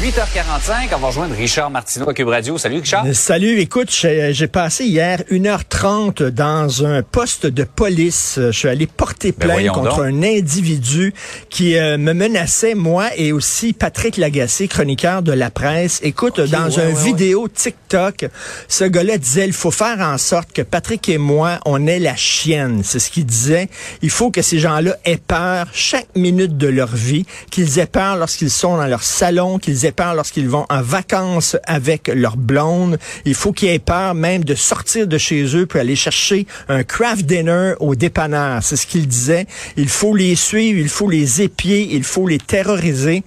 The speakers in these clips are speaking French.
8h45, on va rejoindre Richard Martineau à Cube Radio. Salut Richard. Euh, Salut, écoute, j'ai j'ai passé hier 1h30 dans un poste de police. Je suis allé porter Ben plainte contre donc. un individu qui euh, me menaçait, moi et aussi Patrick Lagacé, chroniqueur de la presse. Écoute, dans ouais, un ouais, ouais. vidéo TikTok, ce gars-là disait, il faut faire en sorte que Patrick et moi, on ait la chienne. C'est ce qu'il disait. Il faut que ces gens-là aient peur chaque minute de leur vie, qu'ils aient peur lorsqu'ils sont dans leur salon, qu'ils aient peur lorsqu'ils vont en vacances avec leur blonde. Il faut qu'ils aient peur même de sortir de chez eux pour aller chercher un craft dinner au dépanneur. C'est ce qu'il disait. Il faut les suivre, il faut les épier, il faut les terroriser.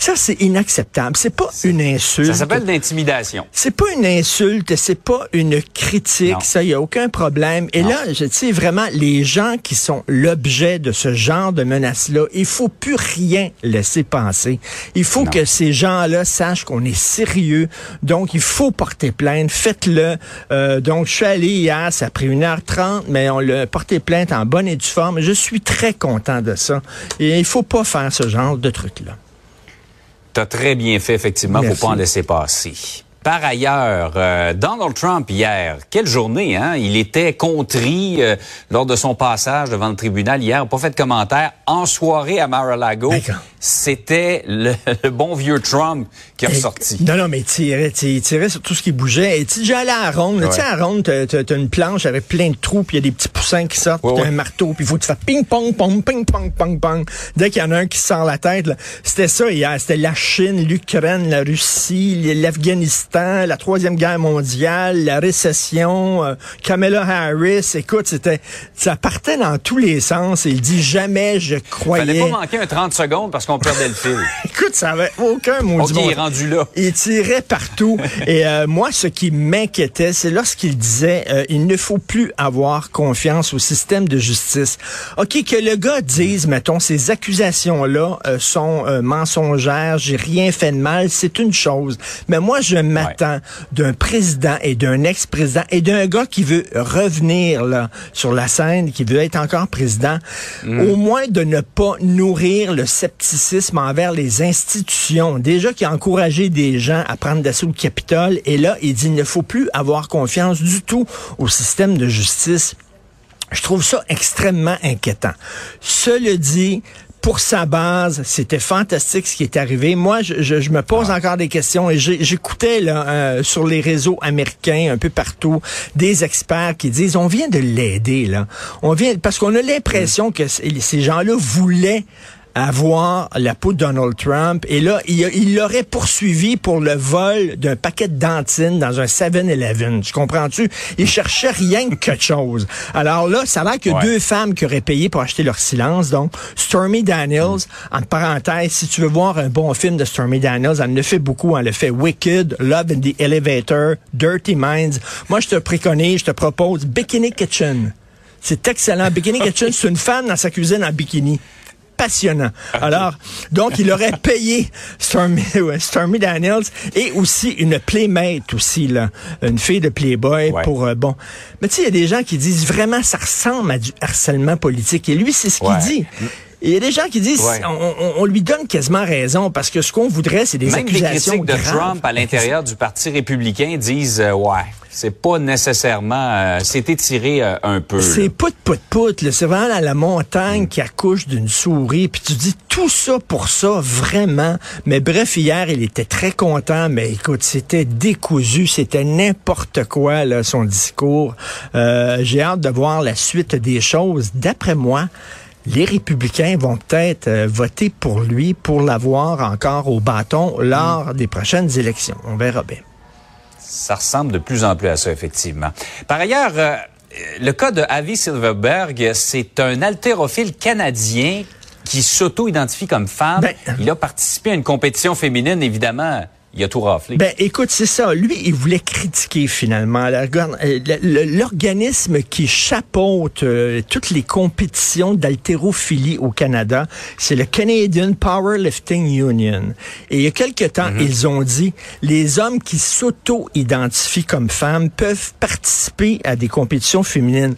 Ça, c'est inacceptable. C'est pas une insulte. Ça s'appelle l'intimidation. C'est pas une insulte, c'est pas une critique, Non. ça, il y a aucun problème. Et Non. là, je sais vraiment, les gens qui sont l'objet de ce genre de menaces-là, il faut plus rien laisser passer. Il faut Non. que ces gens-là sachent qu'on est sérieux. Donc, il faut porter plainte. Faites-le. Euh, donc, je suis allé hier, ça a pris 1h30, mais on l'a porté plainte en bonne et due forme. Je suis très content de ça. Et il faut pas faire ce genre de truc-là. T'as très bien fait, effectivement. Faut pas en laisser passer. Par ailleurs, euh, Donald Trump hier, quelle journée, hein? Il était contrit euh, lors de son passage devant le tribunal hier. Pas fait de commentaire. En soirée à Mar-a-Lago, D'accord. c'était le, le bon vieux Trump qui est ressorti. Non, non, mais il tirait, il tirait sur tout ce qui bougeait. Et tu déjà allé à la ronde? Ouais. Tu sais, à la ronde, t'as, une planche avec plein de trous, puis il y a des petits poussins qui sortent, Ouais, puis ouais. un marteau, puis il faut que tu fasses ping-pong, pong, ping-pong, pong, pong. Dès qu'il y en a un qui sort la tête, là, c'était ça hier. C'était la Chine, l'Ukraine, la Russie, l'Afghanistan, la Troisième Guerre mondiale, la récession, euh, Kamala Harris. Écoute, c'était, ça partait dans tous les sens. Et il dit jamais je croyais. Fallait pas manquer un 30 secondes parce qu'on perdait le fil. Écoute, ça avait aucun maudit OK, bon il est rendu là. il tirait partout. Et euh, moi, ce qui m'inquiétait, c'est lorsqu'il disait euh, il ne faut plus avoir confiance au système de justice. OK, que le gars dise, mettons, ces accusations-là euh, sont euh, mensongères, j'ai rien fait de mal, c'est une chose. Mais moi, je d'un président et d'un ex-président et d'un gars qui veut revenir là, sur la scène, qui veut être encore président, au moins de ne pas nourrir le scepticisme envers les institutions. Déjà qui a encouragé des gens à prendre d'assaut le Capitole, et là, il dit il ne faut plus avoir confiance du tout au système de justice. Je trouve ça extrêmement inquiétant. Cela dit, pour sa base, c'était fantastique ce qui est arrivé. Moi, je, je- je me pose encore des questions et j'écoutais là, euh, sur les réseaux américains un peu partout des experts qui disent on vient de l'aider là. On vient parce qu'on a l'impression que c- ces gens-là voulaient avoir la peau de Donald Trump. Et là, il l'aurait poursuivi pour le vol d'un paquet de dentines dans un 7-Eleven. Tu comprends-tu? Il cherchait rien que quelque chose. Alors là, ça a l'air qu'il y a Ouais. deux femmes qui auraient payé pour acheter leur silence. Donc, Stormy Daniels, entre parenthèses, si tu veux voir un bon film de Stormy Daniels, elle ne fait beaucoup. Elle le fait Wicked, Love in the Elevator, Dirty Minds. Moi, je te préconise, je te propose Bikini Kitchen. C'est excellent. Bikini Kitchen, c'est une femme dans sa cuisine en bikini passionnant. Alors, donc, il aurait payé Stormy, Stormy Daniels et aussi une playmate aussi, là, une fille de Playboy Ouais. pour, euh, bon. Mais tu sais, il y a des gens qui disent vraiment, ça ressemble à du harcèlement politique. Et lui, c'est ce qu'il Ouais. dit. Il y a des gens qui disent, Ouais. on, on- on lui donne quasiment raison parce que ce qu'on voudrait, c'est des Même les critiques de graves. Trump à l'intérieur du Parti républicain disent euh, ouais, c'est pas nécessairement euh, c'est étiré euh, un peu. C'est pout pout pout, là. c'est vraiment la, la montagne qui accouche d'une souris. Puis tu dis tout ça pour ça, vraiment. Mais bref, hier, il était très content. Mais écoute, c'était décousu, c'était n'importe quoi là, son discours. Euh, J'ai hâte de voir la suite des choses. D'après moi. Les républicains vont peut-être euh, voter pour lui pour l'avoir encore au bâton lors des prochaines élections. On verra bien. Ça ressemble de plus en plus à ça effectivement. Par ailleurs, euh, le cas de Avi Silverberg, c'est un haltérophile canadien qui s'auto-identifie comme femme. Ben- Il a participé à une compétition féminine évidemment. Il a tout raflé. Ben, écoute, c'est ça. Lui, il voulait critiquer finalement euh, l'organisme qui chapeaute euh, toutes les compétitions d'haltérophilie au Canada. C'est le Canadian Powerlifting Union. Et il y a quelque temps, mhm. ils ont dit, les hommes qui s'auto-identifient comme femmes peuvent participer à des compétitions féminines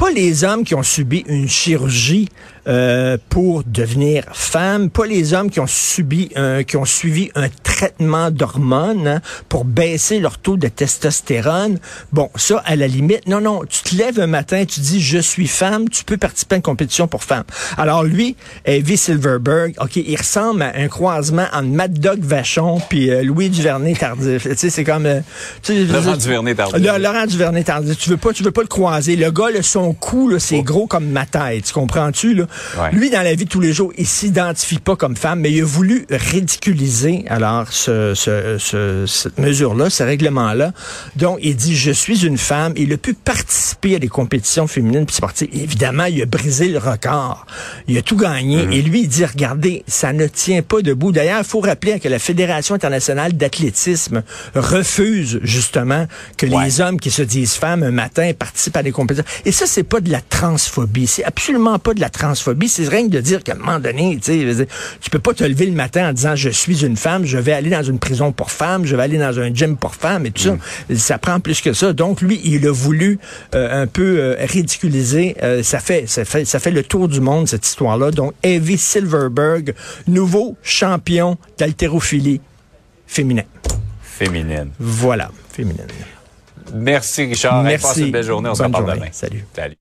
pas les hommes qui ont subi une chirurgie euh, pour devenir femme, pas les hommes qui ont subi, un, qui ont suivi un traitement d'hormones hein, pour baisser leur taux de testostérone. Bon, ça, à la limite, non, non, tu te lèves un matin, tu dis, je suis femme, tu peux participer à une compétition pour femme. Alors lui, Evie Silverberg, OK, il ressemble à un croisement entre Mad Dog Vachon puis euh, Louis Duvernay Tardif. tu sais, c'est comme... Euh, Laurent Duvernay Tardif. Laurent Duvernay Tardif. Tu veux pas, tu veux pas le croiser. Le gars, là, son cou, c'est oh. gros comme ma tête. Tu comprends-tu, là? Lui, dans la vie de tous les jours, il s'identifie pas comme femme, mais il a voulu ridiculiser alors ce, ce, cette mesure-là, ce règlement-là. Donc, il dit, je suis une femme. Il a pu participer à des compétitions féminines puis sportives. Évidemment, il a brisé le record. Il a tout gagné. Mhm. Et lui, il dit, regardez, ça ne tient pas debout. D'ailleurs, il faut rappeler que la Fédération internationale d'athlétisme refuse justement que les hommes qui se disent femmes un matin participent à des compétitions. Et ça, c'est pas de la transphobie. C'est absolument pas de la transphobie c'est rien que de dire qu'à un moment donné, tu sais, tu peux pas te lever le matin en disant je suis une femme, je vais aller dans une prison pour femmes, je vais aller dans un gym pour femmes et tout ça. Mm. Ça prend plus que ça. Donc lui, il a voulu euh, un peu euh, ridiculiser. Euh, ça fait, ça fait, ça fait le tour du monde cette histoire-là. Donc Evie Silverberg, nouveau champion d'haltérophilie féminin. Féminine. Voilà, féminine. Merci Richard. Merci. passe une belle journée. On se reparle demain. Salut. Salut.